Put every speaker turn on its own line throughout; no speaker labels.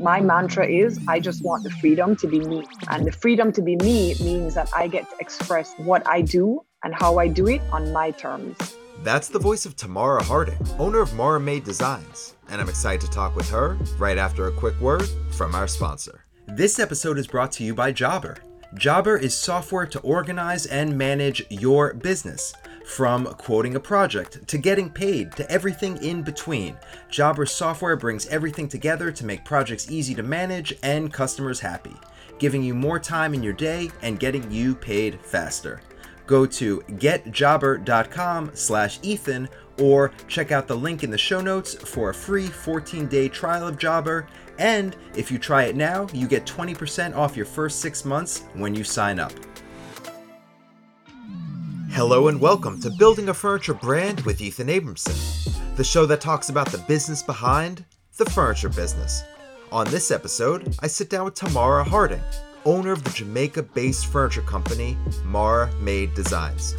my mantra is I just want the freedom to be me. And the freedom to be me means that I get to express what I do and how I do it on my terms.
That's the voice of Tamara Harding, owner of Mara Made Designs, and I'm excited to talk with her right after a quick word from our sponsor. This episode is brought to you by Jobber. Jobber is software to organize and manage your business. From quoting a project to getting paid to everything in between, Jobber software brings everything together to make projects easy to manage and customers happy, giving you more time in your day and getting you paid faster. Go to getjobber.com slash Ethan or check out the link in the show notes for a free 14-day trial of Jobber. And if you try it now, you get 20% off your first six months when you sign up. Hello and welcome to Building a Furniture Brand with Ethan Abramson, the show that talks about the business behind the furniture business. On this episode, I sit down with Tamara Harding, owner of the Jamaica based furniture company Mara Made Designs.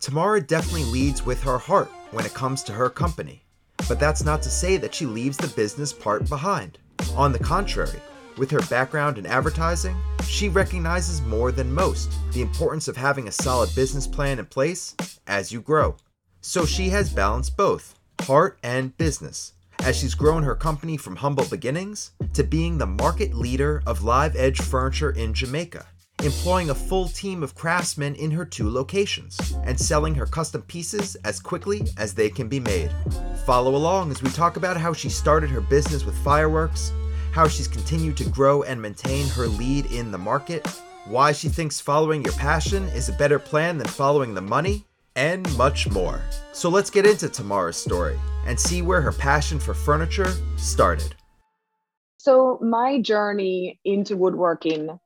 Tamara definitely leads with her heart when it comes to her company, but that's not to say that she leaves the business part behind. On the contrary, with her background in advertising, she recognizes more than most the importance of having a solid business plan in place as you grow. So she has balanced both heart and business as she's grown her company from humble beginnings to being the market leader of live edge furniture in Jamaica, employing a full team of craftsmen in her two locations, and selling her custom pieces as quickly as they can be made. Follow along as we talk about how she started her business with fireworks, how she's continued to grow and maintain her lead in the market, why she thinks following your passion is a better plan than following the money, and much more. So let's get into Tamara's story and see where her passion for furniture started.
So, my journey into woodworking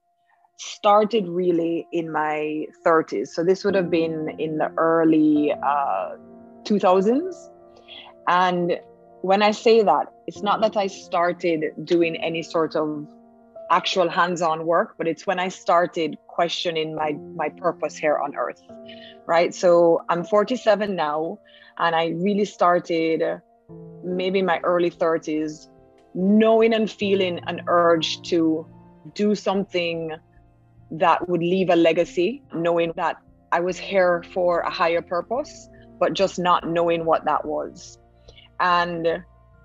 started really in my 30s. So, this would have been in the early uh, 2000s. And when I say that, it's not mm-hmm. that I started doing any sort of actual hands-on work, but it's when I started questioning my my purpose here on earth. Right? So I'm 47 now and I really started maybe in my early 30s knowing and feeling an urge to do something that would leave a legacy, knowing that I was here for a higher purpose, but just not knowing what that was. And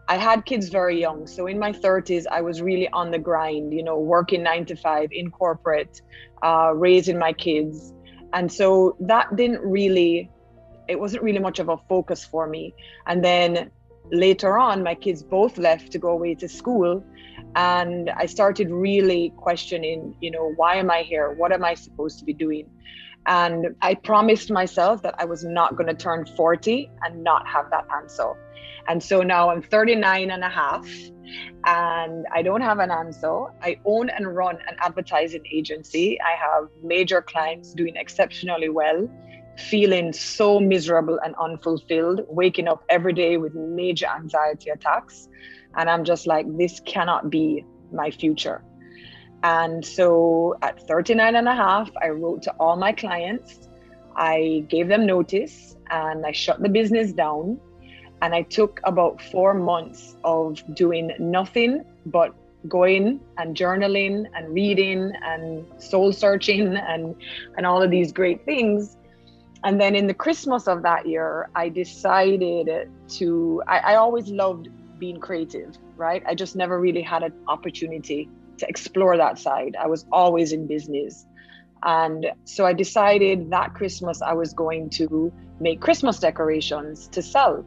I had kids very young. So in my 30s, I was really on the grind, you know, working nine to five in corporate, uh, raising my kids. And so that didn't really, it wasn't really much of a focus for me. And then later on, my kids both left to go away to school. And I started really questioning, you know, why am I here? What am I supposed to be doing? And I promised myself that I was not going to turn 40 and not have that answer. And so now I'm 39 and a half and I don't have an ANSO. I own and run an advertising agency. I have major clients doing exceptionally well, feeling so miserable and unfulfilled, waking up every day with major anxiety attacks. And I'm just like, this cannot be my future. And so at 39 and a half, I wrote to all my clients. I gave them notice and I shut the business down. And I took about four months of doing nothing but going and journaling and reading and soul searching and, and all of these great things. And then in the Christmas of that year, I decided to, I, I always loved being creative, right? I just never really had an opportunity to explore that side. I was always in business. And so I decided that Christmas I was going to make Christmas decorations to sell.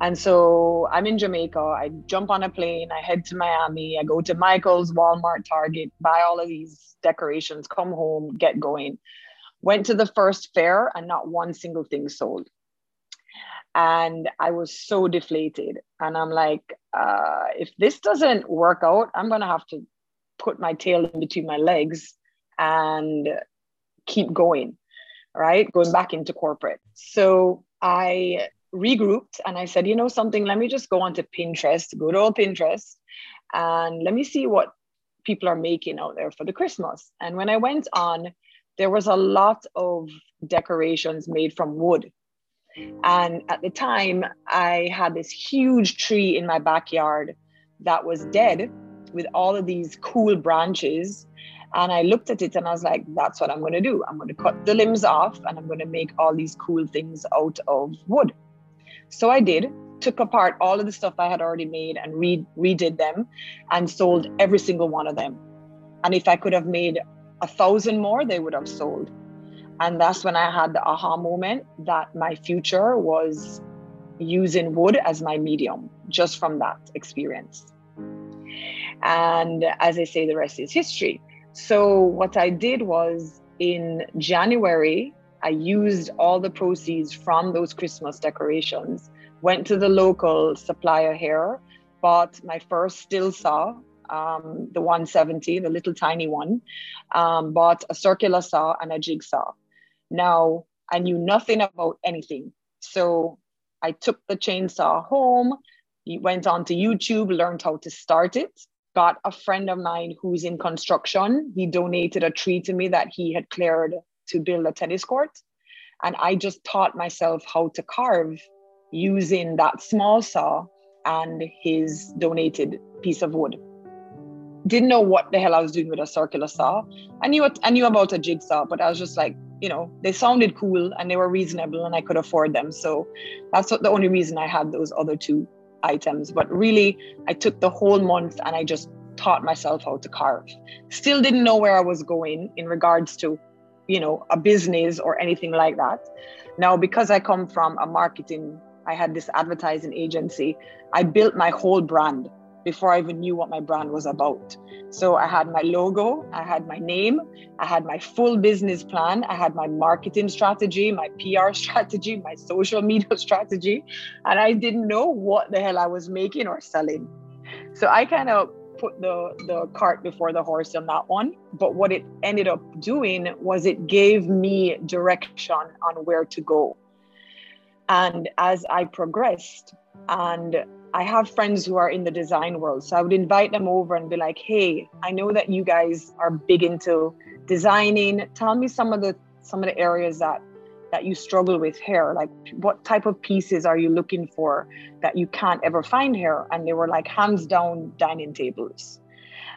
And so I'm in Jamaica. I jump on a plane, I head to Miami, I go to Michael's, Walmart, Target, buy all of these decorations, come home, get going. Went to the first fair and not one single thing sold. And I was so deflated. And I'm like, uh, if this doesn't work out, I'm going to have to put my tail in between my legs and keep going, right? Going back into corporate. So I regrouped and I said, you know something, let me just go onto Pinterest, good old Pinterest, and let me see what people are making out there for the Christmas. And when I went on, there was a lot of decorations made from wood. And at the time, I had this huge tree in my backyard that was dead. with all of these cool branches. And I looked at it and I was like, that's what I'm going to do. I'm going to cut the limbs off and I'm going to make all these cool things out of wood. So I did, took apart all of the stuff I had already made and re- redid them and sold every single one of them. And if I could have made a thousand more, they would have sold. And that's when I had the aha moment that my future was using wood as my medium, just from that experience. And as I say, the rest is history. So, what I did was in January, I used all the proceeds from those Christmas decorations, went to the local supplier here, bought my first Stihl saw, um, the 170, the little tiny one, um, bought a circular saw and a jigsaw. Now, I knew nothing about anything. So I took the chainsaw home, went onto YouTube, learned how to start it, got a friend of mine who's in construction. He donated a tree to me that he had cleared to build a tennis court. And I just taught myself how to carve using that small saw and his donated piece of wood. Didn't know what the hell I was doing with a circular saw. I knew I knew about a jigsaw, but I was just like, you know, they sounded cool and they were reasonable and I could afford them. So that's the only reason I had those other two items. But really, I took the whole month and I just taught myself how to carve. Still didn't know where I was going in regards to, you know, a business or anything like that. Now, because I come from a marketing, I had this advertising agency, I built my whole brand before I even knew what my brand was about. So I had my logo, I had my name, I had my full business plan, I had my marketing strategy, my PR strategy, my social media strategy, and I didn't know what the hell I was making or selling. So I kind of put the the cart before the horse on that one but what it ended up doing was it gave me direction on where to go and as i progressed and I have friends who are in the design world. So I would invite them over and be like, hey, I know that you guys are big into designing. Tell me some of the some of the areas that that you struggle with here. Like what type of pieces are you looking for that you can't ever find here? And they were like hands down dining tables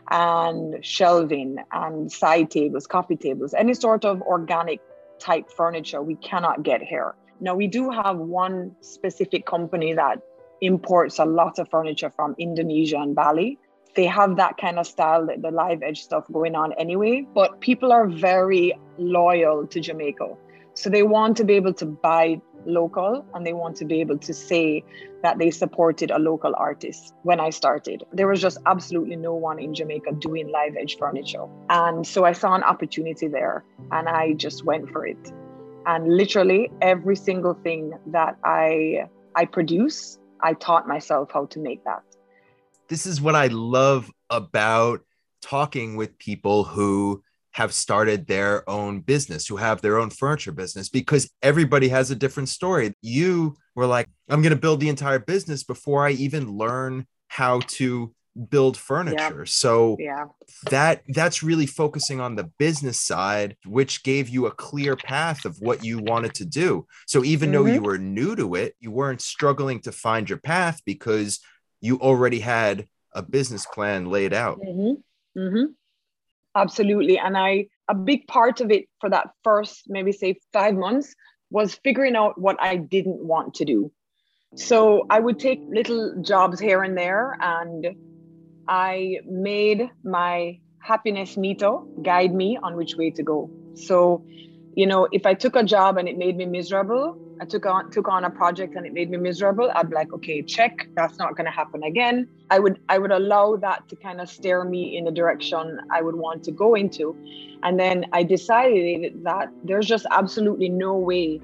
and shelving and side tables, coffee tables, any sort of organic type furniture we cannot get here. Now we do have one specific company that imports a lot of furniture from Indonesia and Bali. They have that kind of style, the live edge stuff going on anyway, but people are very loyal to Jamaica. So they want to be able to buy local and they want to be able to say that they supported a local artist when I started. There was just absolutely no one in Jamaica doing live edge furniture. And so I saw an opportunity there and I just went for it. And literally every single thing that I I produce I taught myself how to make that.
This is what I love about talking with people who have started their own business, who have their own furniture business, because everybody has a different story. You were like, I'm going to build the entire business before I even learn how to build furniture. Yeah. So
yeah.
that that's really focusing on the business side, which gave you a clear path of what you wanted to do. So even mm-hmm. though you were new to it, you weren't struggling to find your path because you already had a business plan laid out.
Mm-hmm. Mm-hmm. Absolutely. And I a big part of it for that first maybe say five months was figuring out what I didn't want to do. So I would take little jobs here and there and I made my happiness meter guide me on which way to go. So, you know, if I took a job and it made me miserable, I took on took on a project and it made me miserable, I'd be like, okay, check, that's not gonna happen again. I would I would allow that to kind of steer me in the direction I would want to go into. And then I decided that there's just absolutely no way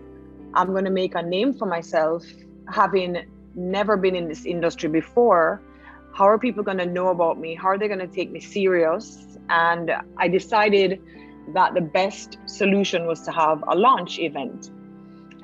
I'm gonna make a name for myself having never been in this industry before how are people going to know about me how are they going to take me serious and i decided that the best solution was to have a launch event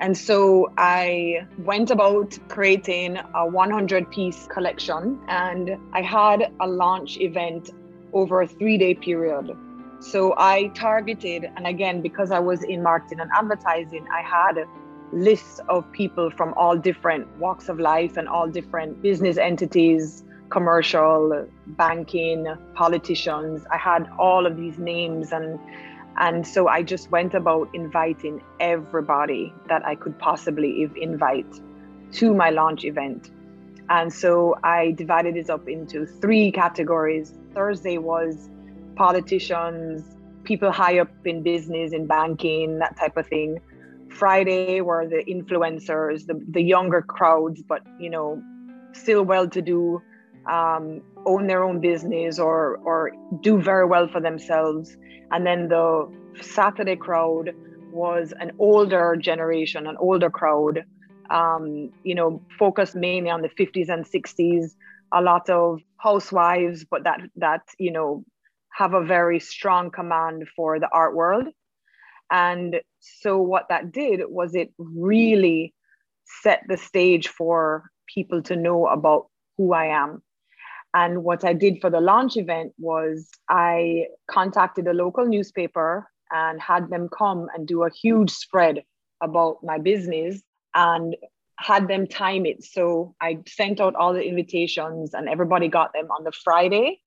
and so i went about creating a 100 piece collection and i had a launch event over a three day period so i targeted and again because i was in marketing and advertising i had lists of people from all different walks of life and all different business entities commercial, banking, politicians. I had all of these names and and so I just went about inviting everybody that I could possibly invite to my launch event. And so I divided it up into three categories. Thursday was politicians, people high up in business, in banking, that type of thing. Friday were the influencers, the, the younger crowds, but you know, still well to do, um, own their own business or or do very well for themselves. And then the Saturday crowd was an older generation, an older crowd, um, you know, focused mainly on the 50s and 60s. A lot of housewives, but that that you know have a very strong command for the art world. And so what that did was it really set the stage for people to know about who I am. And what I did for the launch event was I contacted a local newspaper and had them come and do a huge spread about my business and had them time it. So I sent out all the invitations and everybody got them on the Friday.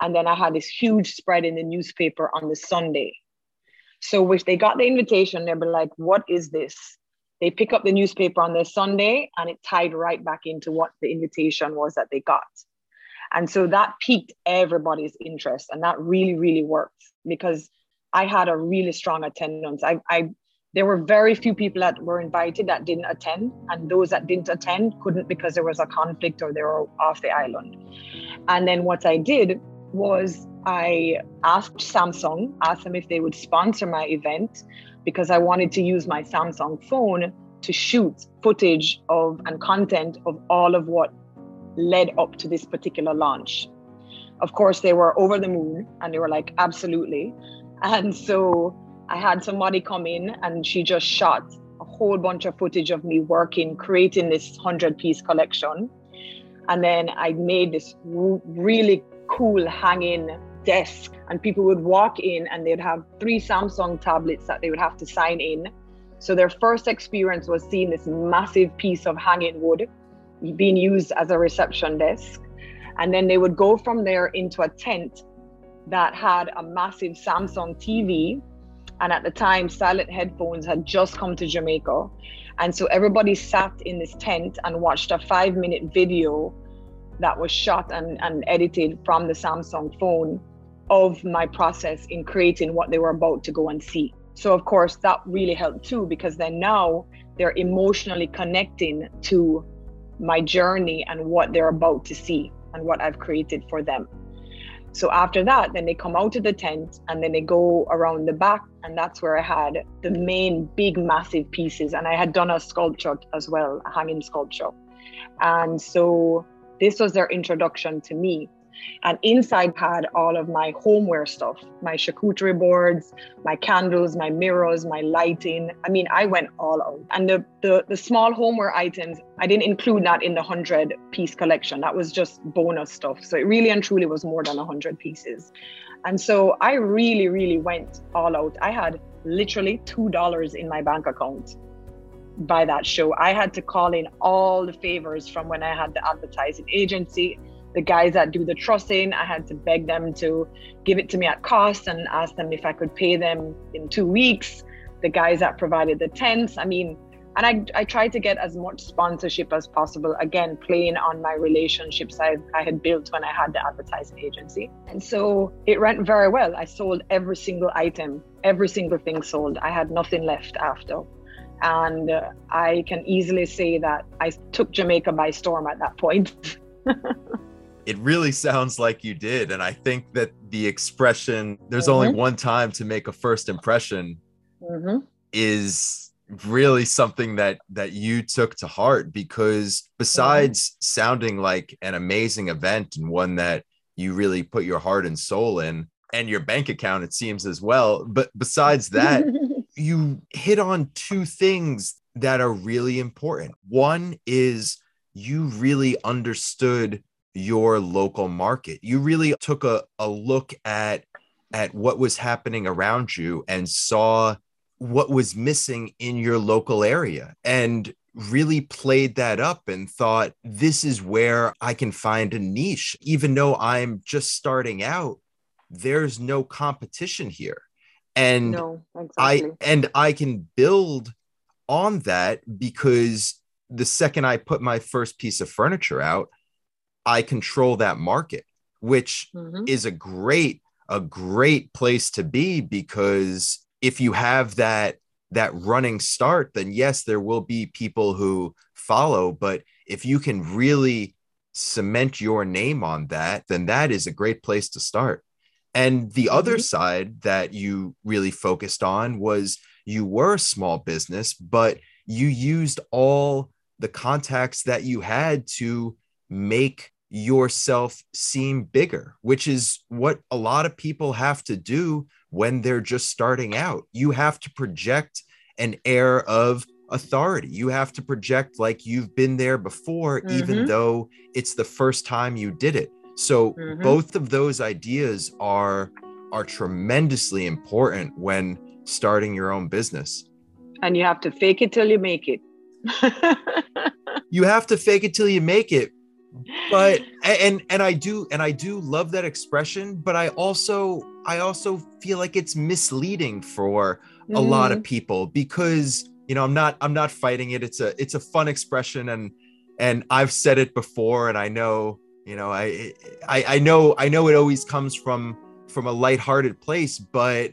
And then I had this huge spread in the newspaper on the Sunday. So which they got the invitation, they were like, what is this? They pick up the newspaper on the Sunday and it tied right back into what the invitation was that they got. And so that piqued everybody's interest. And that really, really worked because I had a really strong attendance. I, I there were very few people that were invited that didn't attend, and those that didn't attend couldn't because there was a conflict or they were off the island. And then what I did was I asked Samsung, asked them if they would sponsor my event because I wanted to use my Samsung phone to shoot footage of and content of all of what led up to this particular launch. Of course, they were over the moon and they were like, absolutely. And so I had somebody come in and she just shot a whole bunch of footage of me working, creating this 100 piece collection. And then I made this really cool hanging desk, and people would walk in and they'd have three Samsung tablets that they would have to sign in. So their first experience was seeing this massive piece of hanging wood being used as a reception desk. And then they would go from there into a tent that had a massive Samsung TV. And at the time, silent headphones had just come to Jamaica. And so everybody sat in this tent and watched a five minute video that was shot and, and edited from the Samsung phone of my process in creating what they were about to go and see. So, of course, that really helped too, because then now they're emotionally connecting to my journey and what they're about to see and what I've created for them. So after that, then they come out of the tent and then they go around the back. And that's where I had the main big, massive pieces. And I had done a sculpture as well, a hanging sculpture. And so this was their introduction to me. And inside had all of my homeware stuff, my charcuterie boards, my candles, my mirrors, my lighting. I mean, I went all out. And the, the, the small homeware items, I didn't include that in the 100 piece collection. That was just bonus stuff. So it really and truly was more than 100 pieces. And so I really, really went all out. I had literally $2 in my bank account by that show. I had to call in all the favors from when I had the advertising agency the guys that do the trussing, I had to beg them to give it to me at cost and ask them if I could pay them in two weeks. The guys that provided the tents, I mean, and I, I tried to get as much sponsorship as possible, again, playing on my relationships I, I had built when I had the advertising agency. And so it went very well. I sold every single item, every single thing sold. I had nothing left after. And uh, I can easily say that I took Jamaica by storm at that point.
it really sounds like you did. And I think that the expression, there's mm-hmm. only one time to make a first impression, mm-hmm. is really something that that you took to heart because besides mm-hmm. sounding like an amazing event and one that you really put your heart and soul in and your bank account it seems as well but besides that you hit on two things that are really important one is you really understood your local market. You really took a, a look at at what was happening around you and saw what was missing in your local area. And really played that up and thought, this is where I can find a niche. Even though I'm just starting out, there's no competition here. And
No, exactly.
I and I can build on that because the second I put my first piece of furniture out, I control that market, which
Mhm.
is a great a great place to be because if you have that that running start then yes there will be people who follow but if you can really cement your name on that then that is a great place to start and the other
Mhm.
side that you really focused on was you were a small business but you used all the contacts that you had to make yourself seem bigger, which is what a lot of people have to do when they're just starting out. You have to project an air of authority. You have to project like you've been there before, even
Mhm.
though it's the first time you did it. So
Mhm.
both of those ideas are are tremendously important when starting your own business.
and you have to fake it till you make it.
You have to fake it till you make it, but and and i do and i do love that expression but i also i also feel like it's misleading for a lot
Mm-hmm.
of people because you know i'm not i'm not fighting it it's a it's a fun expression and and i've said it before and i know you know i i, I know i know it always comes from from a lighthearted place but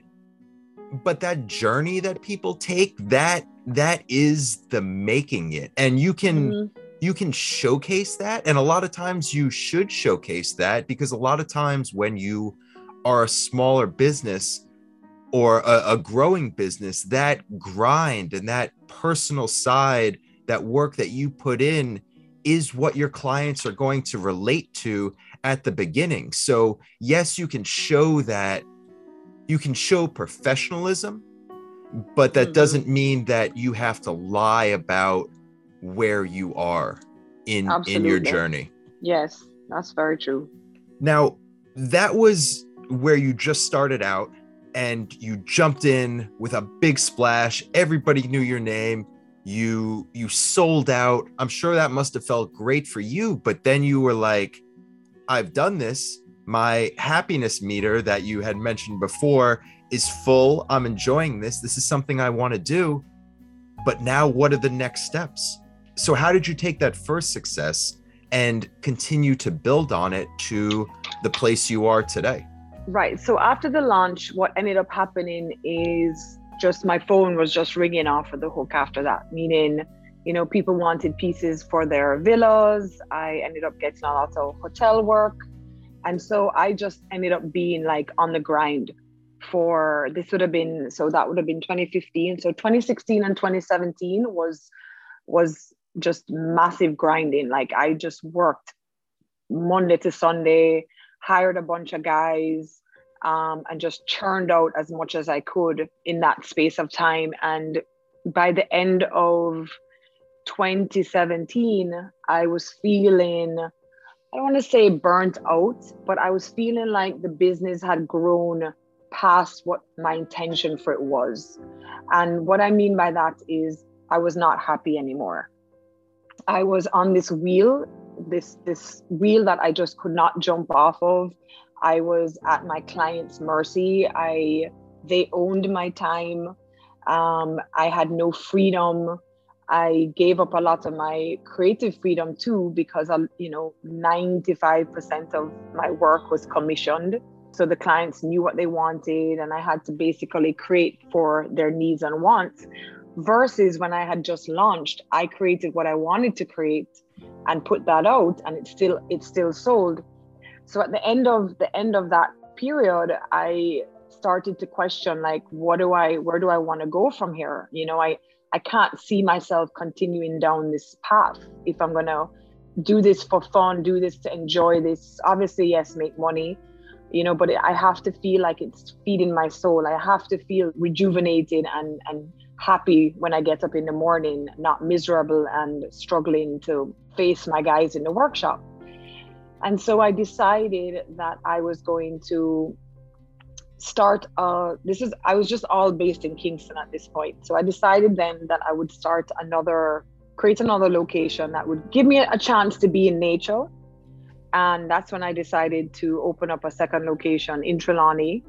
but that journey that people take that that is the making it and you can
Mhm.
You can showcase that and a lot of times you should showcase that because a lot of times when you are a smaller business or a, a growing business that grind and that personal side that work that you put in is what your clients are going to relate to at the beginning so yes you can show that you can show professionalism but that
Mhm.
doesn't mean that you have to lie about where you are in in your journey.
Yes, that's very true.
now that was where you just started out and you jumped in with a big splash. Everybody knew your name. You you sold out. I'm sure that must have felt great for you but then you were like i've done this. My happiness meter that you had mentioned before is full. I'm enjoying this. This is something i want to do. But now what are the next steps so how did you take that first success and continue to build on it to the place you are today
Right. So after the launch, what ended up happening is just my phone was just ringing off of the hook after that, meaning, you know, people wanted pieces for their villas. I ended up getting a lot of hotel work. And so I just ended up being like on the grind for this would have been so that would have been 2015. So 2016 and 2017 was was just massive grinding. Like I just worked Monday to Sunday, hired a bunch of guys, um, and just churned out as much as I could in that space of time. And by the end of 2017, I was feeling, I don't want to say burnt out, but I was feeling like the business had grown past what my intention for it was. And what I mean by that is I was not happy anymore. I was on this wheel, this this wheel that I just could not jump off of. I was at my client's mercy. I they owned my time. Um, I had no freedom. I gave up a lot of my creative freedom too because um, you know 95% of my work was commissioned. So the clients knew what they wanted, and I had to basically create for their needs and wants. Versus when I had just launched, I created what I wanted to create and put that out, and it still it still sold. So at the end of the end of that period, I started to question like, what do I, where do I want to go from here? You know, I I can't see myself continuing down this path if I'm gonna do this for fun, do this to enjoy this. Obviously, yes, make money, you know, but I have to feel like it's feeding my soul. I have to feel rejuvenated and and happy when I get up in the morning, not miserable and struggling to face my guys in the workshop. And so I decided that I was going to start uh this is I was just all based in Kingston at this point. So I decided then that I would start another create another location that would give me a chance to be in nature. And that's when I decided to open up a second location in Trelawny.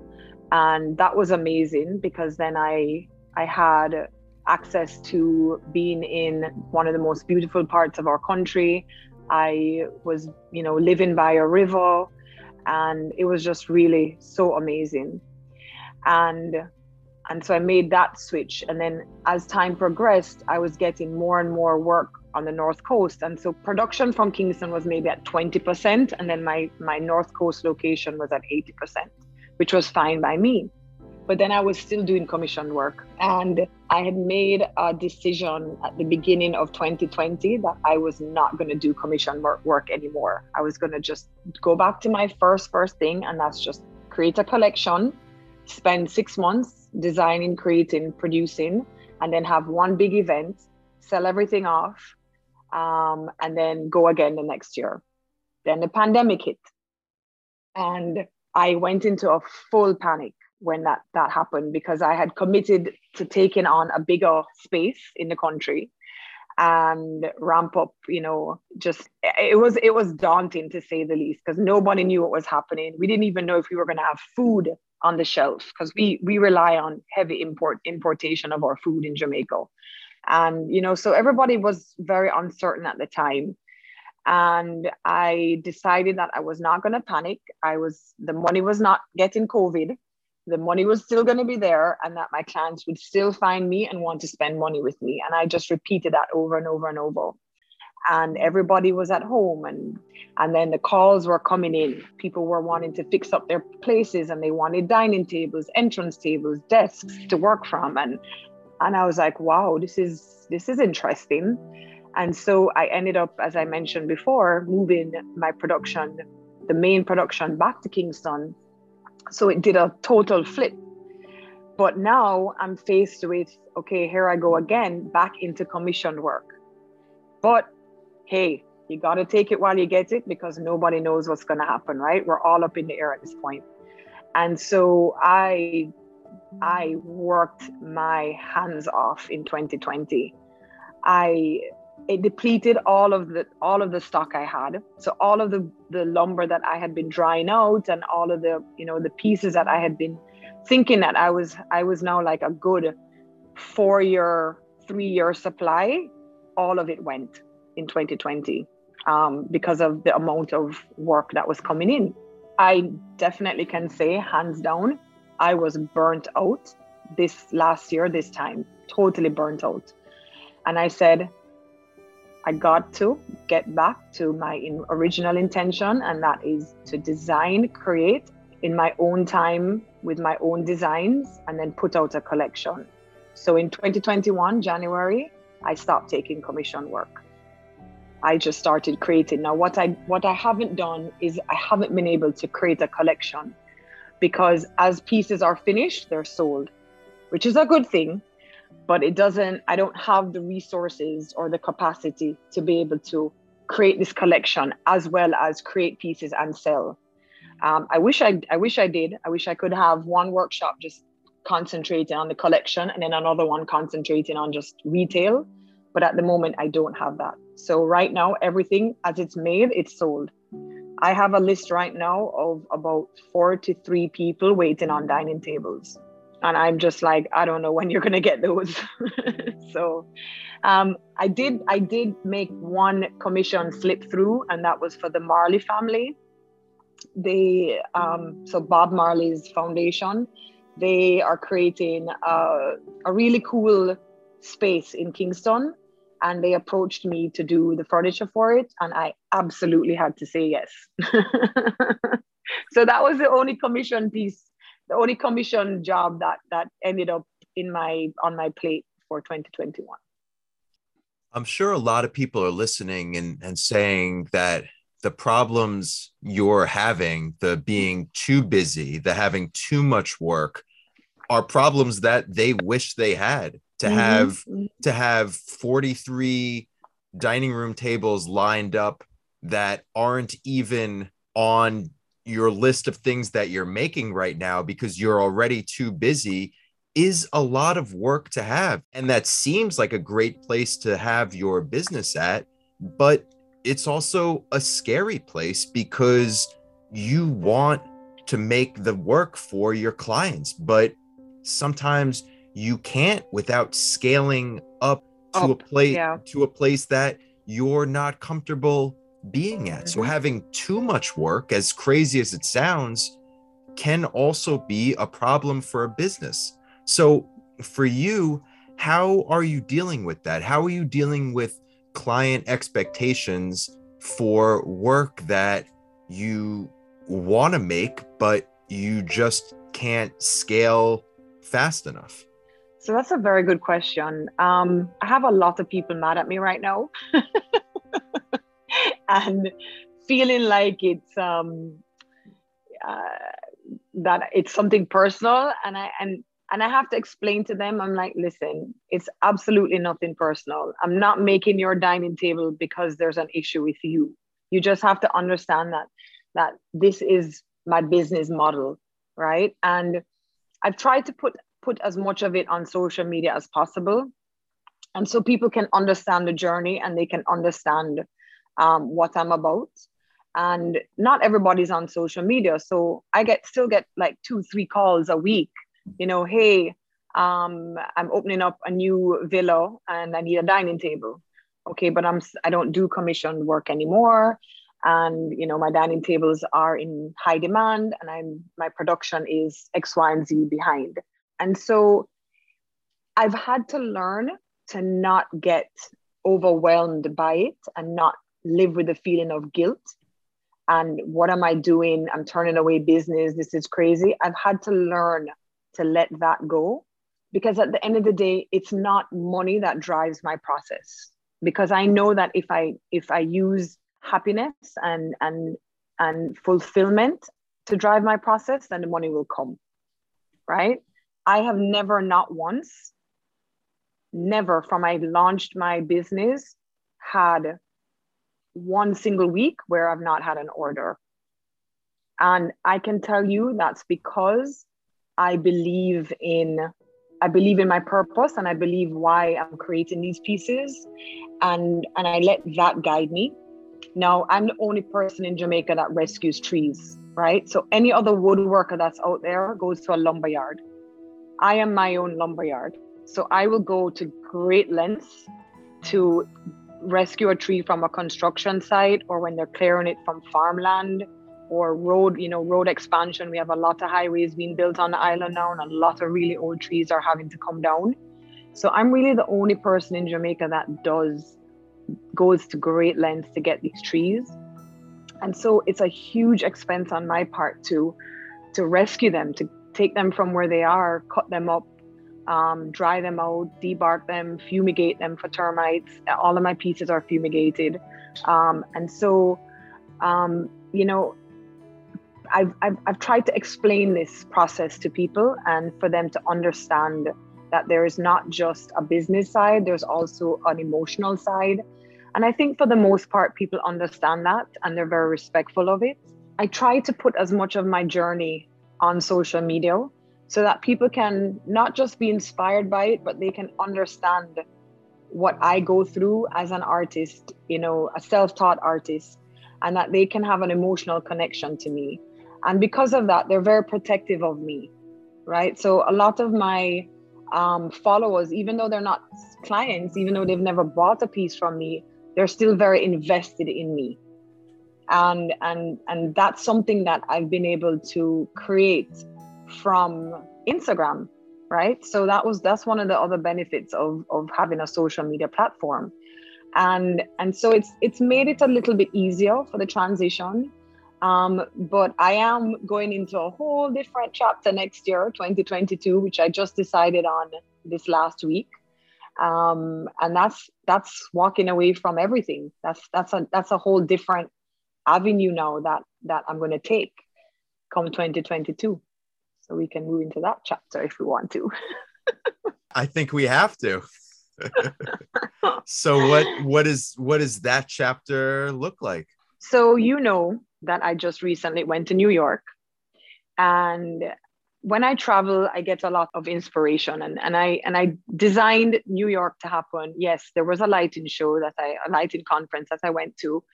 And that was amazing because then I I had access to being in one of the most beautiful parts of our country. I was, you know, living by a river and it was just really so amazing. And and so I made that switch. And then as time progressed, I was getting more and more work on the North Coast. And so production from Kingston was maybe at 20%. And then my, my North Coast location was at 80%, which was fine by me. But then I was still doing commission work. And I had made a decision at the beginning of 2020 that I was not going to do commission work anymore. I was going to just go back to my first, first thing. And that's just create a collection, spend six months designing, creating, producing, and then have one big event, sell everything off, um, and then go again the next year. Then the pandemic hit. And I went into a full panic when that, that happened because I had committed to taking on a bigger space in the country and ramp up you know just it was it was daunting to say the least because nobody knew what was happening we didn't even know if we were going to have food on the shelf because we we rely on heavy import importation of our food in Jamaica. And you know, so everybody was very uncertain at the time. And I decided that I was not going to panic. I was the money was not getting COVID. The money was still going to be there, and that my clients would still find me and want to spend money with me. And I just repeated that over and over and over. And everybody was at home and and then the calls were coming in. People were wanting to fix up their places and they wanted dining tables entrance tables desks to work from. And and i was like wow this is this is interesting. And so i ended up as i mentioned before moving my production the main production back to kingston so it did a total flip but now i'm faced with okay here i go again back into commission work but hey, you got to take it while you get it because nobody knows what's going to happen, right? We're all up in the air at this point. And so I I worked my hands off in 2020. I it depleted all of the all of the stock I had. So all of the the lumber that I had been drying out and all of the you know the pieces that I had been thinking that I was I was now like a good four year three year supply. All of it went in 2020 um, because of the amount of work that was coming in. I definitely can say, hands down, I was burnt out this last year, this time, totally burnt out. And I said, I got to get back to my in original intention, and that is to design, create in my own time with my own designs, and then put out a collection. So in 2021, January, I stopped taking commission work. I just started creating. Now, what I what I haven't done is I haven't been able to create a collection because as pieces are finished, they're sold, which is a good thing, but it doesn't. I don't have the resources or the capacity to be able to create this collection as well as create pieces and sell. Um, I wish I I wish I did. I wish I could have one workshop just concentrating on the collection and then another one concentrating on just retail but at the moment i don't have that so right now everything as it's made it's sold i have a list right now of about 43 people waiting on dining tables and i'm just like i don't know when you're going to get those. So um, i did i did make one commission slip through and that was for the marley family. They um, so bob marley's foundation they are creating a, a really cool space in kingston and they approached me to do the furniture for it and i absolutely had to say yes. So that was the only commission piece the only commission job that that ended up in my on my plate for 2021
i'm sure a lot of people are listening and and saying that the problems you're having the being too busy the having too much work are problems that they wish they had to mm-hmm. have mm-hmm. to have 43 dining room tables lined up that aren't even on your list of things that you're making right now because you're already too busy is a lot of work to have. And that seems like a great place to have your business at. But it's also a scary place because you want to make the work for your clients, but sometimes you can't without scaling up to up, a place yeah. to a place that you're not comfortable being at. Mm-hmm. So having too much work, as crazy as it sounds, can also be a problem for a business. So for you, how are you dealing with that? How are you dealing with client expectations for work that you want to make, but you just can't scale fast enough?
So that's a very good question. Um, I have a lot of people mad at me right now, and feeling like it's um, uh, that it's something personal, and I and and I have to explain to them. I'm like, listen, it's absolutely nothing personal. I'm not making your dining table because there's an issue with you. You just have to understand that that this is my business model, right? And I've tried to put put as much of it on social media as possible and so people can understand the journey and they can understand um, what i'm about. And not everybody's on social media. So i get still get like two three calls a week you know hey um, i'm opening up a new villa and i need a dining table. Okay but i'm i don't do commission work anymore. And you know my dining tables are in high demand and i'm my production is x y and z behind. And so I've had to learn to not get overwhelmed by it and not live with the feeling of guilt. And what am I doing? I'm turning away business. This is crazy. I've had to learn to let that go because at the end of the day, it's not money that drives my process. Because I know that if I if I use happiness and and and fulfillment to drive my process, then the money will come. Right. I have never, not once, never from I launched my business, had one single week where I've not had an order. And I can tell you that's because I believe in I believe in my purpose and I believe why I'm creating these pieces and and I let that guide me. Now, I'm the only person in Jamaica that rescues trees, right? So any other woodworker that's out there goes to a lumber yard. I am my own lumberyard. So I will go to great lengths to rescue a tree from a construction site or when they're clearing it from farmland or road, you know, road expansion. We have a lot of highways being built on the island now, and a lot of really old trees are having to come down. So I'm really the only person in Jamaica that does goes to great lengths to get these trees. And so it's a huge expense on my part to to rescue them, to take them from where they are, cut them up, um, dry them out, debark them, fumigate them for termites. All of my pieces are fumigated. Um, and so, um, you know, I've, I've, I've tried to explain this process to people and for them to understand that there is not just a business side, there's also an emotional side. And I think for the most part, people understand that and they're very respectful of it. I try to put as much of my journey on social media so that people can not just be inspired by it, but they can understand what I go through as an artist, you know, a self taught artist, and that they can have an emotional connection to me. And because of that, they're very protective of me, right? So a lot of my um, followers, even though they're not clients, even though they've never bought a piece from me, they're still very invested in me and and and that's something that i've been able to create from instagram right? So that was that's one of the other benefits of of having a social media platform. And and so it's it's made it a little bit easier for the transition. Um, but i am going into a whole different chapter next year 2022 which i just decided on this last week. Um, and that's that's walking away from everything. That's that's a that's a whole different avenue now that that I'm going to take come 2022. So we can move into that chapter if we want to.
I think we have to. so what what is what does that chapter look like?
So you know that I just recently went to New York and when I travel, I get a lot of inspiration and, and I and I designed New York to happen. Yes, there was a lighting show that I a lighting conference that I went to,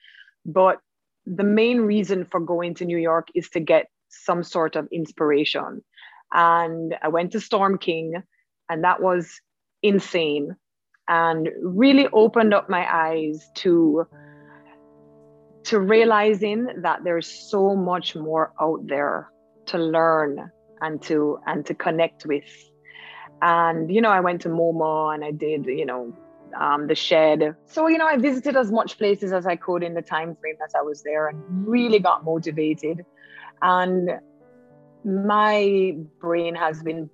but the main reason for going to New York is to get some sort of inspiration. And I went to Storm King, and that was insane and really opened up my eyes to to realizing that there's so much more out there to learn and to and to connect with. And you know i went to moma and i did you know um, the shed. So you know i visited as much places as i could in the time frame that i was there and really got motivated and my brain has been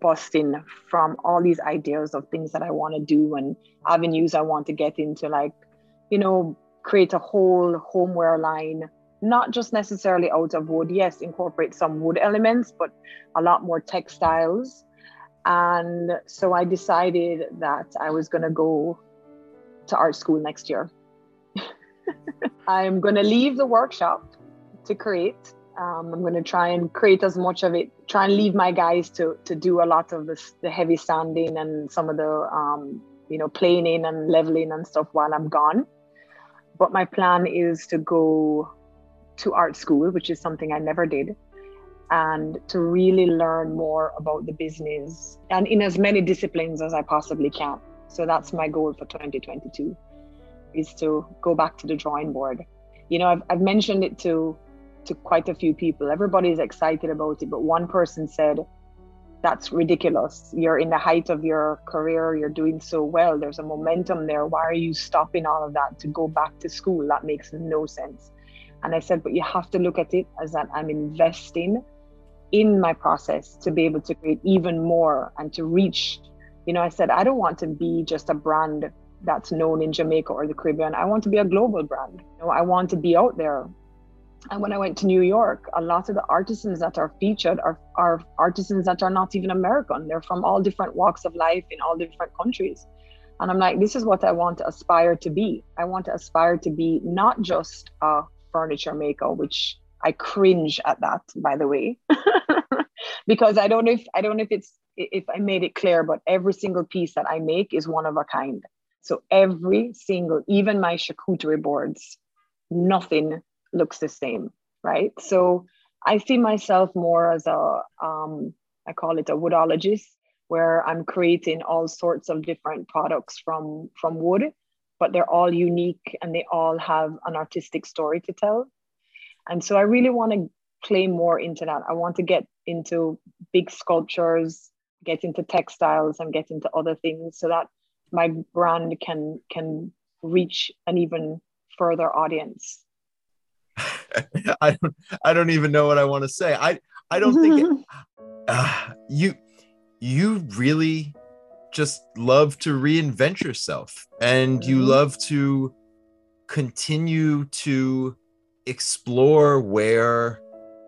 busting from all these ideas of things that i want to do and avenues i want to get into like you know create a whole homeware line not just necessarily out of wood. Yes, incorporate some wood elements, but a lot more textiles. And so I decided that I was going to go to art school next year. I'm going to leave the workshop to create. Um, I'm going to try and create as much of it, try and leave my guys to, to do a lot of this, the heavy sanding and some of the, um, you know, planing and leveling and stuff while I'm gone. But my plan is to go to art school, which is something I never did, and to really learn more about the business and in as many disciplines as I possibly can. So that's my goal for 2022 is to go back to the drawing board. You know, I've, I've mentioned it to to quite a few people. Everybody's excited about it, but one person said, that's ridiculous. You're in the height of your career. You're doing so well. There's a momentum there. Why are you stopping all of that to go back to school? That makes no sense. And I said, but you have to look at it as that I'm investing in my process to be able to create even more and to reach. You know, I said, I don't want to be just a brand that's known in Jamaica or the Caribbean. I want to be a global brand. You know, I want to be out there. And when I went to New York, a lot of the artisans that are featured are, are artisans that are not even American. They're from all different walks of life in all different countries. And I'm like, this is what I want to aspire to be. I want to aspire to be not just a furniture maker, which I cringe at that, by the way, because I don't know if I don't know if it's if I made it clear, but every single piece that I make is one of a kind. So every single, even my charcuterie boards, nothing looks the same, right? So I see myself more as a, um, I call it a woodologist, where I'm creating all sorts of different products from from wood but they're all unique and they all have an artistic story to tell. And so I really want to play more into that. I want to get into big sculptures, get into textiles and get into other things so that my brand can can reach an even further audience.
I don't I don't even know what I want to say. I I don't think it, uh, you you really just love to reinvent yourself and you mm-hmm. love to continue to explore where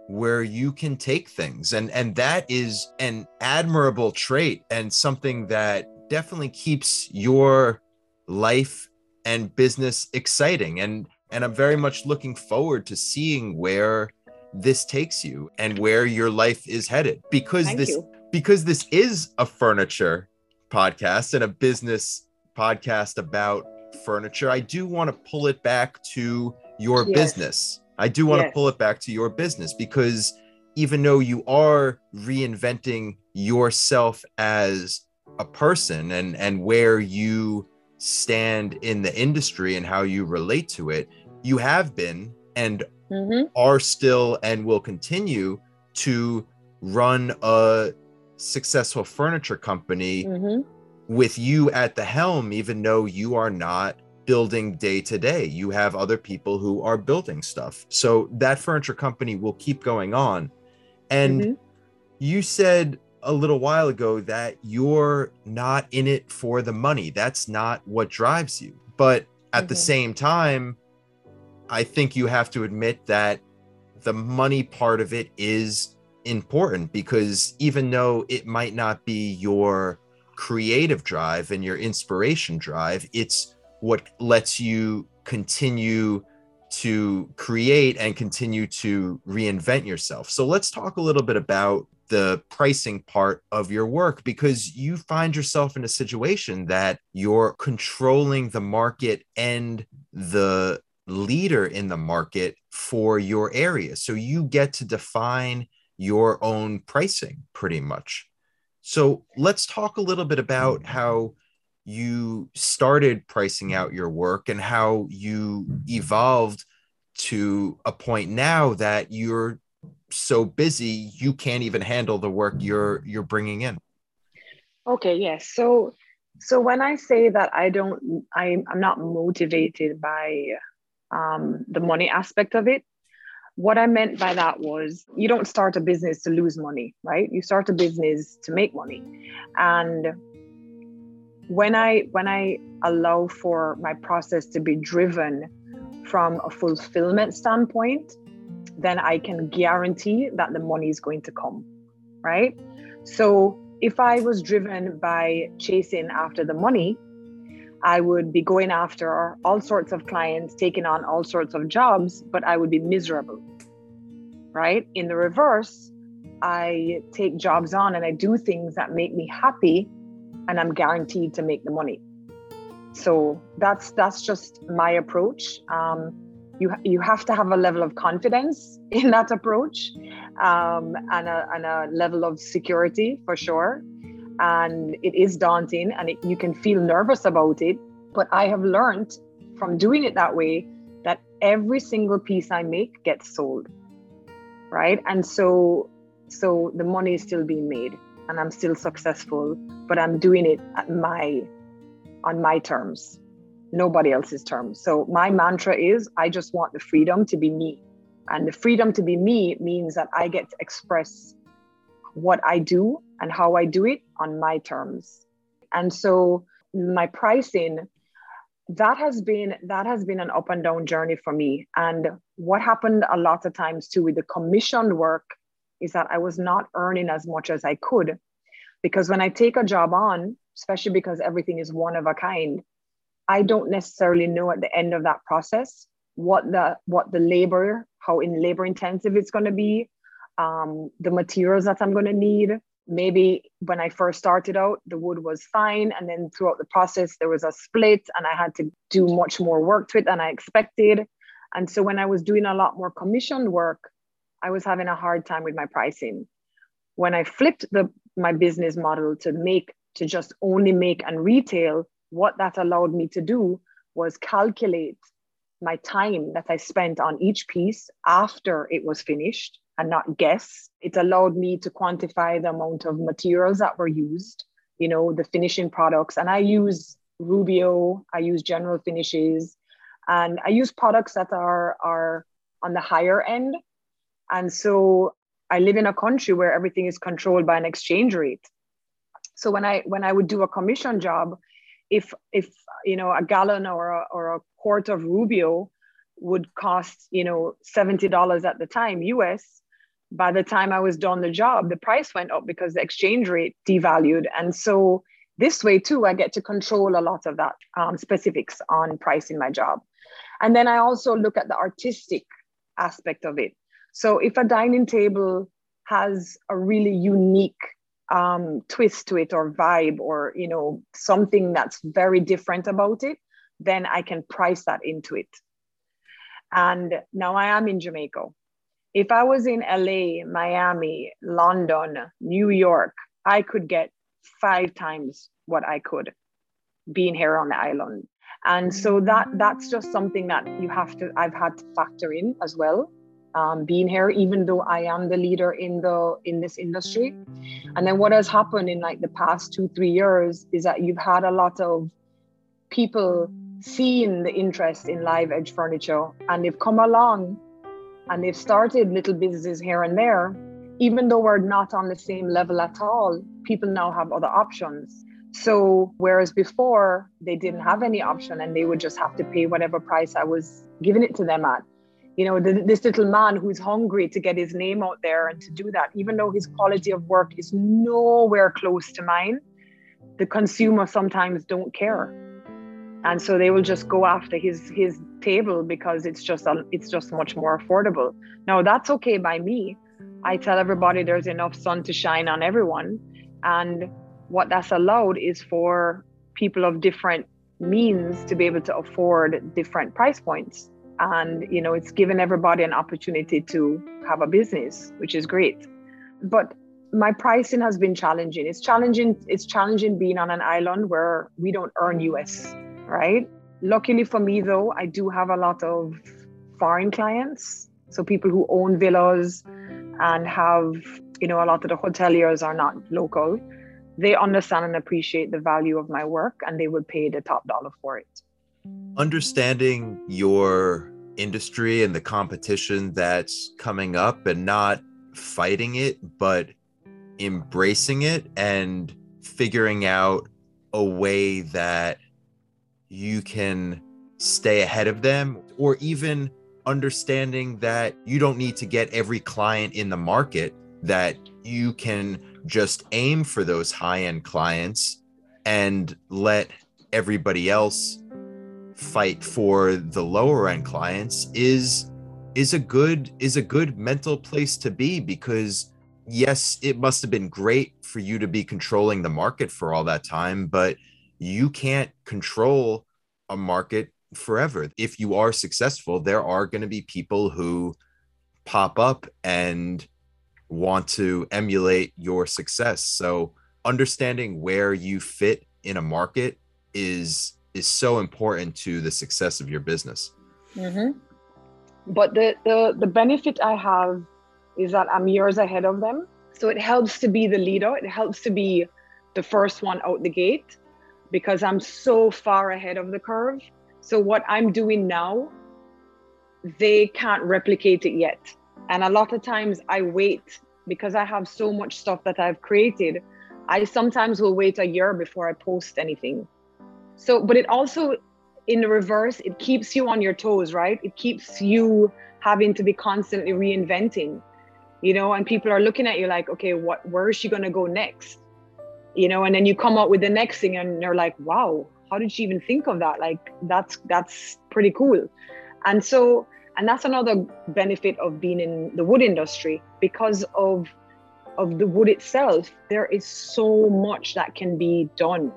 where you can take things and and that is an admirable trait and something that definitely keeps your life and business exciting and and I'm very much looking forward to seeing where this takes you and where your life is headed because Thank this you. because this is a furniture podcast and a business podcast about furniture, I do want to pull it back to your yes. business. I do want yes. to pull it back to your business because even though you are reinventing yourself as a person and and where you stand in the industry and how you relate to it, you have been and mm-hmm. are still and will continue to run a successful furniture company mm-hmm. with you at the helm, even though you are not building day to day. You have other people who are building stuff. So that furniture company will keep going on. And mm-hmm. you said a little while ago that you're not in it for the money. That's not what drives you. But at mm-hmm. the same time, I think you have to admit that the money part of it is important because even though it might not be your creative drive and your inspiration drive, it's what lets you continue to create and continue to reinvent yourself. So let's talk a little bit about the pricing part of your work because you find yourself in a situation that you're controlling the market and the leader in the market for your area. So you get to define your own pricing pretty much. So let's talk a little bit about how you started pricing out your work and how you evolved to a point now that you're so busy you can't even handle the work you're you're bringing in
okay yes so so when i say that i don't i'm, I'm not motivated by um, the money aspect of it. What i meant by that was you don't start a business to lose money right? You start a business to make money. And when i when i allow for my process to be driven from a fulfillment standpoint, then I can guarantee that the money is going to come, right? So if I was driven by chasing after the money, I would be going after all sorts of clients, taking on all sorts of jobs, but I would be miserable, right? In the reverse, I take jobs on and I do things that make me happy, and I'm guaranteed to make the money. So that's that's just my approach. Um, you you have to have a level of confidence in that approach um, and, a, and a level of security for sure and it is daunting and it, you can feel nervous about it but i have learned from doing it that way that every single piece i make gets sold right and so so the money is still being made and i'm still successful but i'm doing it at my on my terms, nobody else's terms. So my mantra is I just want the freedom to be me. And the freedom to be me means that I get to express what I do and how I do it on my terms. And so my pricing that has been that has been an up and down journey for me and what happened a lot of times too with the commissioned work is that I was not earning as much as I could because when I take a job on especially because everything is one of a kind i don't necessarily know at the end of that process what the what the labor how in labor intensive it's going to be um, the materials that i'm going to need maybe when i first started out the wood was fine and then throughout the process there was a split and i had to do much more work to it than i expected and so when i was doing a lot more commissioned work i was having a hard time with my pricing when i flipped the my business model to make to just only make and retail, what that allowed me to do was calculate my time that I spent on each piece after it was finished and not guess. It allowed me to quantify the amount of materials that were used, you know, the finishing products. And I use Rubio, I use general finishes, and I use products that are, are on the higher end. And so I live in a country where everything is controlled by an exchange rate. So when I when I would do a commission job, if if you know a gallon or a, or a quart of Rubio would cost you know seventy dollars at the time US, by the time I was done the job, the price went up because the exchange rate devalued, and so this way too, I get to control a lot of that um, specifics on pricing my job, and then I also look at the artistic aspect of it. So if a dining table has a really unique um, twist to it or vibe or you know something that's very different about it then i can price that into it. And now i am in jamaica if i was in la miami london new york i could get five times what i could being here on the island and so that that's just something that you have to i've had to factor in as well um, being here, even though I am the leader in the in this industry. And then what has happened in like the past two three years is that you've had a lot of people seeing the interest in live edge furniture, and they've come along, and they've started little businesses here and there. Even though we're not on the same level at all, people now have other options. So whereas before they didn't have any option and they would just have to pay whatever price I was giving it to them at you know the, this little man who's hungry to get his name out there and to do that even though his quality of work is nowhere close to mine the consumer sometimes don't care and so they will just go after his his table because it's just a, it's just much more affordable now that's okay by me I tell everybody there's enough sun to shine on everyone. And what that's allowed is for people of different means to be able to afford different price points. And, you know, it's given everybody an opportunity to have a business, which is great. But my pricing has been challenging. It's challenging, it's challenging being on an island where we don't earn US, right? Luckily for me though, I do have a lot of foreign clients. So people who own villas and have, you know, a lot of the hoteliers are not local. They understand and appreciate the value of my work and they would pay the top dollar for it.
Understanding your industry and the competition that's coming up and not fighting it, but embracing it and figuring out a way that you can stay ahead of them or even understanding that you don't need to get every client in the market that you can just aim for those high-end clients and let everybody else fight for the lower end clients is is a good is a good mental place to be because yes it must have been great for you to be controlling the market for all that time but you can't control a market forever. If you are successful, there are going to be people who pop up and want to emulate your success. So understanding where you fit in a market is is so important to the success of your business.
Mm-hmm. But the, the the benefit I have is that I'm years ahead of them. So it helps to be the leader. It helps to be the first one out the gate because I'm so far ahead of the curve. So what I'm doing now, they can't replicate it yet. And a lot of times I wait because I have so much stuff that I've created. I sometimes will wait a year before I post anything. So, but it also, in the reverse, it keeps you on your toes, right? It keeps you having to be constantly reinventing, you know, and people are looking at you like, okay, what, where is she going to go next? You know, and then you come up with the next thing and you're like, wow, how did she even think of that? Like that's that's pretty cool. And so and that's another benefit of being in the wood industry because of of the wood itself there is so much that can be done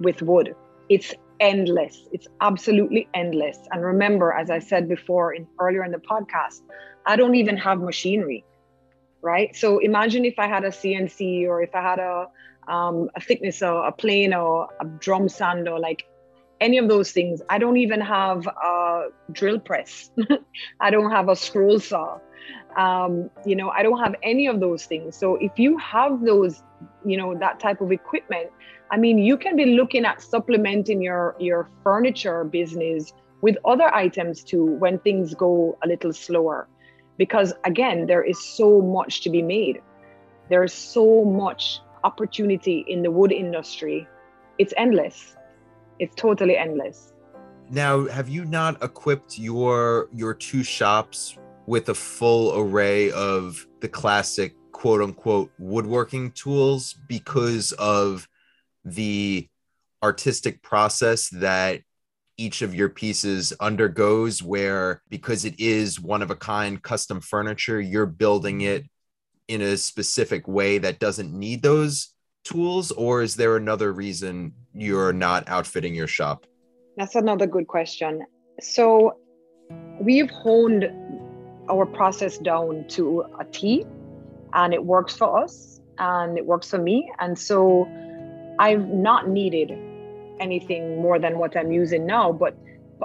with wood. It's endless. It's absolutely endless. And remember as i said before in earlier in the podcast i don't even have machinery right? So imagine if i had a cnc or if i had a um, a thicknesser, a plane or a drum sander, like any of those things. I don't even have a drill press. I don't have a scroll saw. Um, you know, I don't have any of those things. So if you have those, you know, that type of equipment, I mean, you can be looking at supplementing your your furniture business with other items too when things go a little slower. Because again, there is so much to be made. There's so much opportunity in the wood industry, it's endless. It's totally endless.
Now, have you not equipped your your two shops with a full array of the classic quote unquote woodworking tools because of the artistic process that each of your pieces undergoes where because it is one of a kind custom furniture you're building it in a specific way that doesn't need those tools or is there another reason you're not outfitting your shop?
That's another good question. So we've honed our process down to a t and it works for us and it works for me. And so i've not needed anything more than what i'm using now but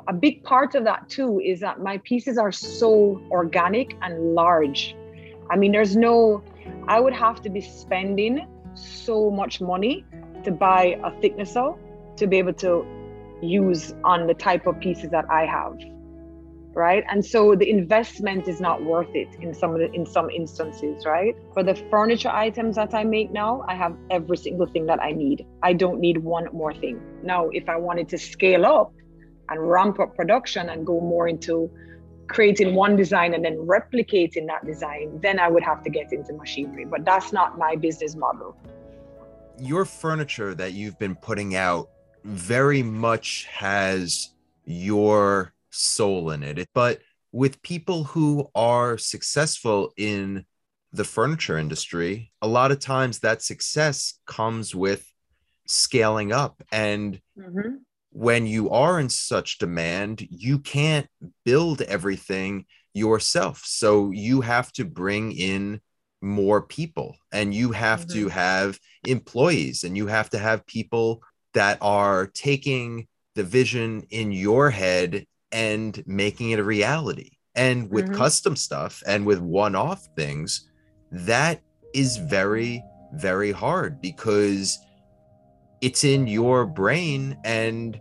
a big part of that too is that my pieces are so organic and large I mean, there's no, I would have to be spending so much money to buy a thicknesser to be able to use on the type of pieces that I have. Right. And so the investment is not worth it in some of the, in some instances, right? For the furniture items that I make now, I have every single thing that I need. I don't need one more thing. Now, if I wanted to scale up and ramp up production and go more into creating one design and then replicating that design, then I would have to get into machinery. But that's not my business model.
Your furniture that you've been putting out very much has your soul in it. But with people who are successful in the furniture industry, a lot of times that success comes with scaling up. And mm-hmm. When you are in such demand, you can't build everything yourself. So you have to bring in more people and you have mm-hmm. to have employees and you have to have people that are taking the vision in your head and making it a reality. And with mm-hmm. custom stuff and with one off things, that is very, very hard because it's in your brain and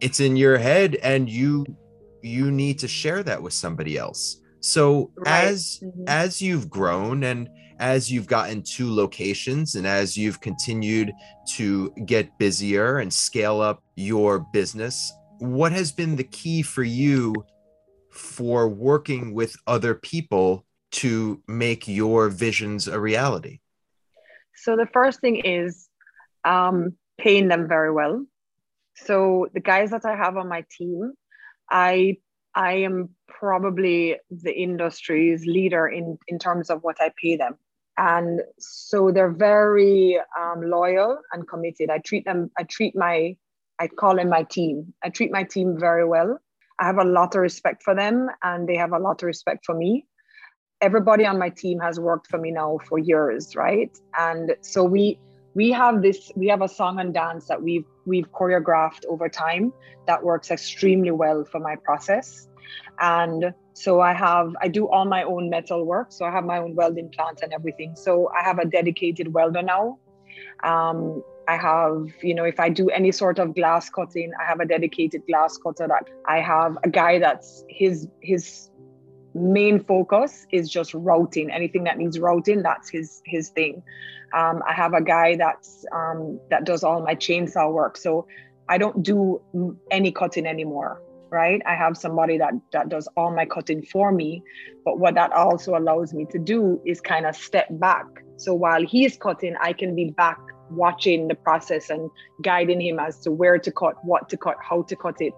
it's in your head and you you need to share that with somebody else so right. as mm-hmm. as you've grown and as you've gotten to locations and as you've continued to get busier and scale up your business what has been the key for you for working with other people to make your visions a reality
so the first thing is um, paying them very well so the guys that i have on my team i I am probably the industry's leader in, in terms of what I pay them. And so they're very um, loyal and committed. I treat them, I treat my, I call them my team. I treat my team very well. I have a lot of respect for them and they have a lot of respect for me. Everybody on my team has worked for me now for years, right? And so we we have this we have a song and dance that we've we've choreographed over time that works extremely well for my process and so I have, I do all my own metal work. So I have my own welding plant and everything. So I have a dedicated welder now. Um, I have, you know, if I do any sort of glass cutting, I have a dedicated glass cutter that I have a guy that's his, his main focus is just routing. Anything that needs routing that's his his thing. Um, i have a guy that's um, that does all my chainsaw work. So i don't do any cutting anymore right? I have somebody that that does all my cutting for me. But what that also allows me to do is kind of step back. So while he's cutting i can be back watching the process and guiding him as to where to cut what to cut how to cut it.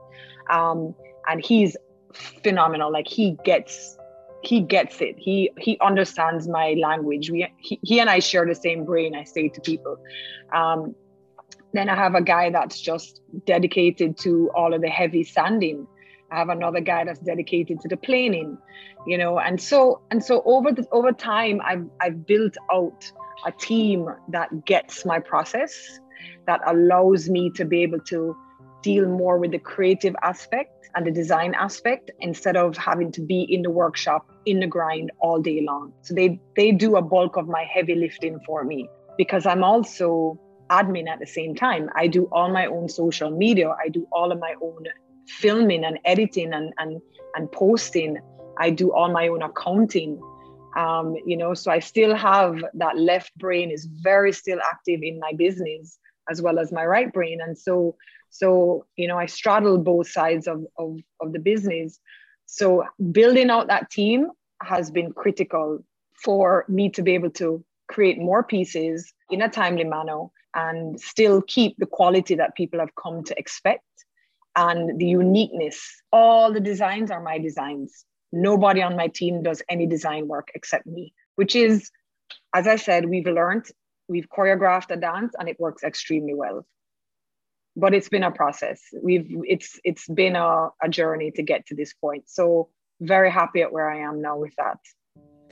Um, and he's phenomenal. Like he gets he gets it. He he understands my language. We he, he and i share the same brain i say to people. Um, then I have a guy that's just dedicated to all of the heavy sanding. I have another guy that's dedicated to the planing, you know, and so and so over the over time I've I've built out a team that gets my process, that allows me to be able to deal more with the creative aspect and the design aspect instead of having to be in the workshop in the grind all day long. So they they do a bulk of my heavy lifting for me because I'm also admin at the same time. I do all my own social media. I do all of my own filming and editing and and and posting. I do all my own accounting. Um, you know, so I still have that left brain is very still active in my business as well as my right brain. And so, so you know, I straddle both sides of of, of the business. So building out that team has been critical for me to be able to create more pieces in a timely manner and still keep the quality that people have come to expect and the uniqueness. All the designs are my designs. Nobody on my team does any design work except me, which is, as I said, we've learned, we've choreographed a dance and it works extremely well. But it's been a process. We've it's it's been a, a journey to get to this point. So very happy at where I am now with that.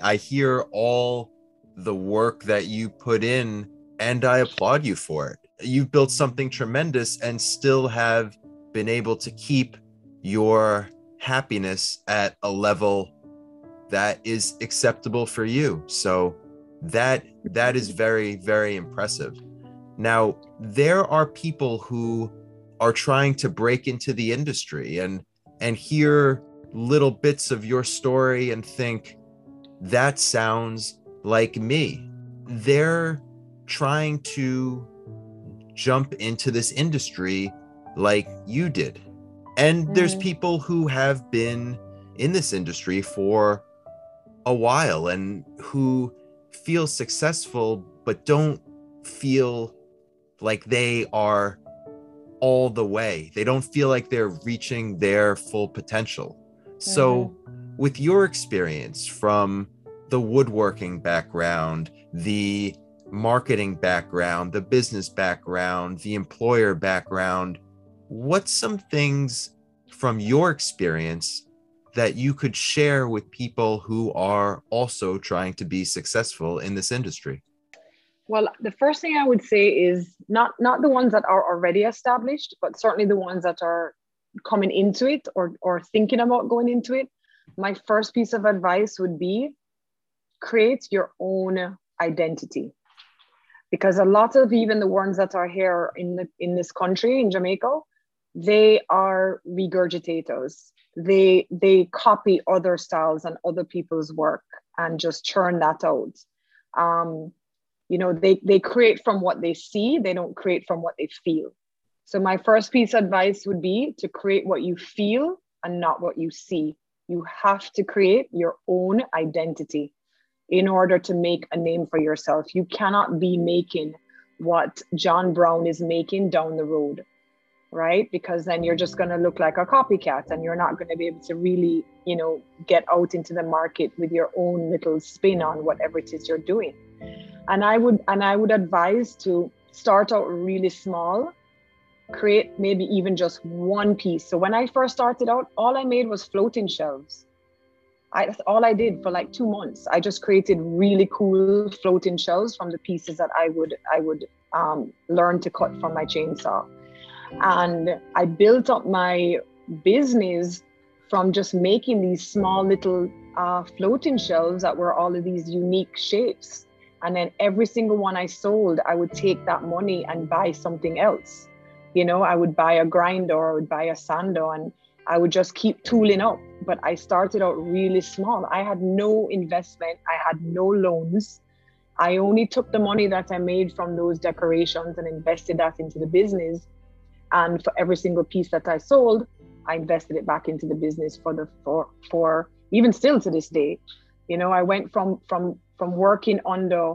I hear all the work that you put in and I applaud you for it. You've built something tremendous and still have been able to keep your happiness at a level that is acceptable for you. So that that is very very impressive. Now, there are people who are trying to break into the industry and and hear little bits of your story and think that sounds like me. They're trying to jump into this industry like you did. And there's mm-hmm. people who have been in this industry for a while and who feel successful but don't feel like they are all the way. They don't feel like they're reaching their full potential. Mm. So, with your experience from the woodworking background, the marketing background, the business background, the employer background, what's some things from your experience that you could share with people who are also trying to be successful in this industry?
Well, the first thing I would say is not not the ones that are already established, but certainly the ones that are coming into it or or thinking about going into it. My first piece of advice would be create your own identity. Because a lot of even the ones that are here in the in this country in Jamaica, they are regurgitators. They they copy other styles and other people's work and just churn that out. Um, you know they they create from what they see they don't create from what they feel. So my first piece of advice would be to create what you feel and not what you see. You have to create your own identity in order to make a name for yourself. You cannot be making what john brown is making down the road right? Because then you're just going to look like a copycat and you're not going to be able to really you know get out into the market with your own little spin on whatever it is you're doing and i would and i would advise to start out really small create maybe even just one piece so when i first started out all i made was floating shelves I, that's all I did for like two months. I just created really cool floating shelves from the pieces that I would I would um, learn to cut from my chainsaw, and I built up my business from just making these small little uh, floating shelves that were all of these unique shapes. And then every single one I sold, I would take that money and buy something else. You know, I would buy a grinder I would buy a sander and I would just keep tooling up. But I started out really small. I had no investment, I had no loans. I only took the money that I made from those decorations and invested that into the business. And for every single piece that I sold, I invested it back into the business for the for for even still to this day. You know, I went from from from working under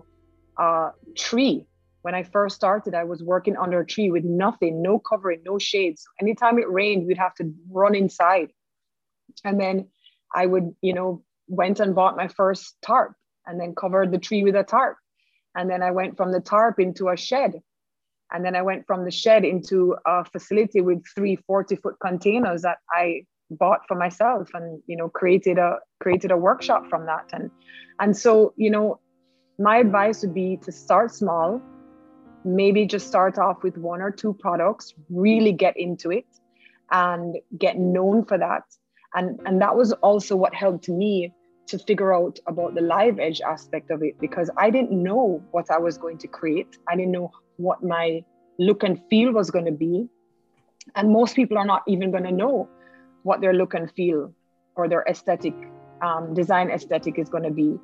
a tree. When I first started, I was working under a tree with nothing, no covering, no shades. Anytime it rained, we'd have to run inside. And then I would, you know, went and bought my first tarp and then covered the tree with a tarp. And then I went from the tarp into a shed. And then I went from the shed into a facility with three 40 foot containers that I bought for myself and you know created a created a workshop from that. And and so you know my advice would be to start small maybe just start off with one or two products really get into it and get known for that. And and that was also what helped me to figure out about the live edge aspect of it because i didn't know what i was going to create. I didn't know what my look and feel was going to be. And most people are not even going to know what their look and feel or their aesthetic um, design aesthetic is going to be.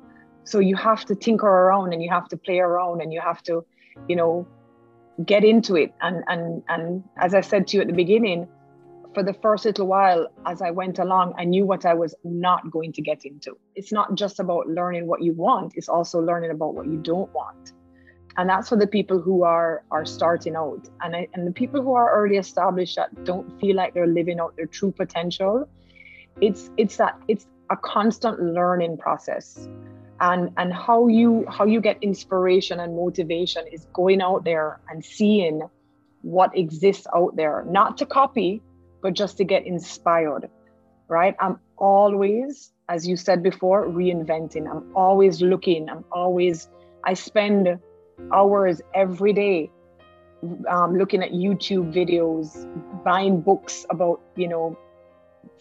So you have to tinker around and you have to play around and you have to you know get into it. And and and as i said to you at the beginning for the first little while as i went along i knew what i was not going to get into. It's not just about learning what you want it's also learning about what you don't want and that's for the people who are are starting out. And I, and the people who are already established that don't feel like they're living out their true potential it's it's that it's a constant learning process. And and how you how you get inspiration and motivation is going out there and seeing what exists out there. Not to copy but just to get inspired right? I'm always as you said before reinventing. I'm always looking. I'm always i spend hours every day um, looking at YouTube videos, buying books about, you know,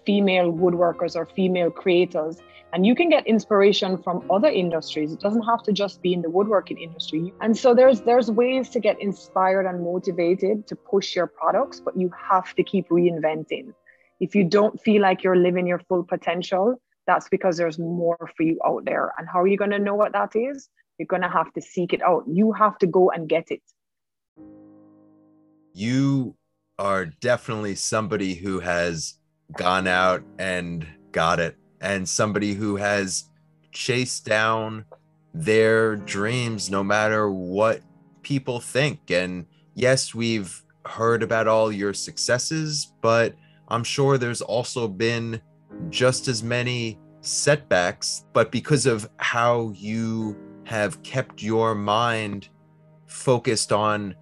female woodworkers or female creators. And you can get inspiration from other industries. It doesn't have to just be in the woodworking industry. And so there's there's ways to get inspired and motivated to push your products, but you have to keep reinventing. If you don't feel like you're living your full potential, that's because there's more for you out there. And how are you going to know what that is? You're going to have to seek it out. You have to go and get it.
You are definitely somebody who has gone out and got it, and somebody who has chased down their dreams no matter what people think. And yes, we've heard about all your successes, but I'm sure there's also been just as many setbacks, but because of how you have kept your mind focused on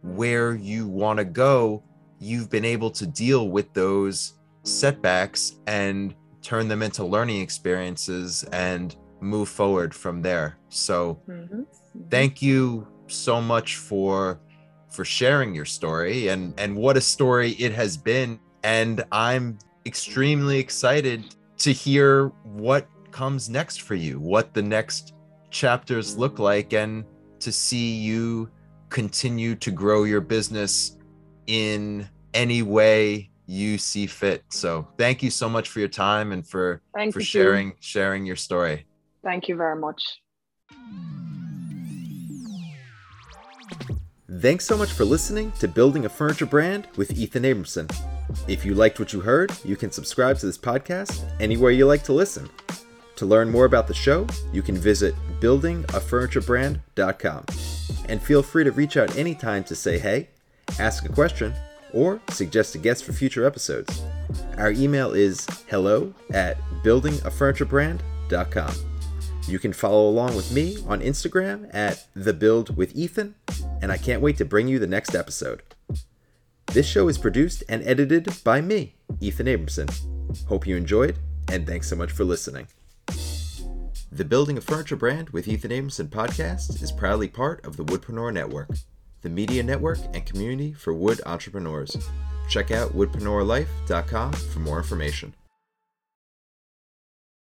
where you want to go, you've been able to deal with those setbacks and turn them into learning experiences and move forward from there. So mm-hmm. thank you so much for for sharing your story and and what a story it has been and I'm extremely excited to hear what comes next for you, what the next chapters look like and to see you continue to grow your business in any way you see fit. So thank you so much for your time and for thank for sharing too. sharing your story.
Thank you very much.
Thanks so much for listening to Building a Furniture Brand with Ethan Abramson. If you liked what you heard, you can subscribe to this podcast anywhere you like to listen. To learn more about the show, you can visit buildingafurniturebrand.com. And feel free to reach out anytime to say hey, ask a question, or suggest a guest for future episodes. Our email is hello at buildingafurniturebrand.com. You can follow along with me on Instagram at The Build with Ethan, and I can't wait to bring you the next episode. This show is produced and edited by me, Ethan Abramson. Hope you enjoyed, and thanks so much for listening. The Building a Furniture Brand with Ethan Abramson podcast is proudly part of the Woodpreneur Network, the media network and community for wood entrepreneurs. Check out woodpreneurlife.com for more information.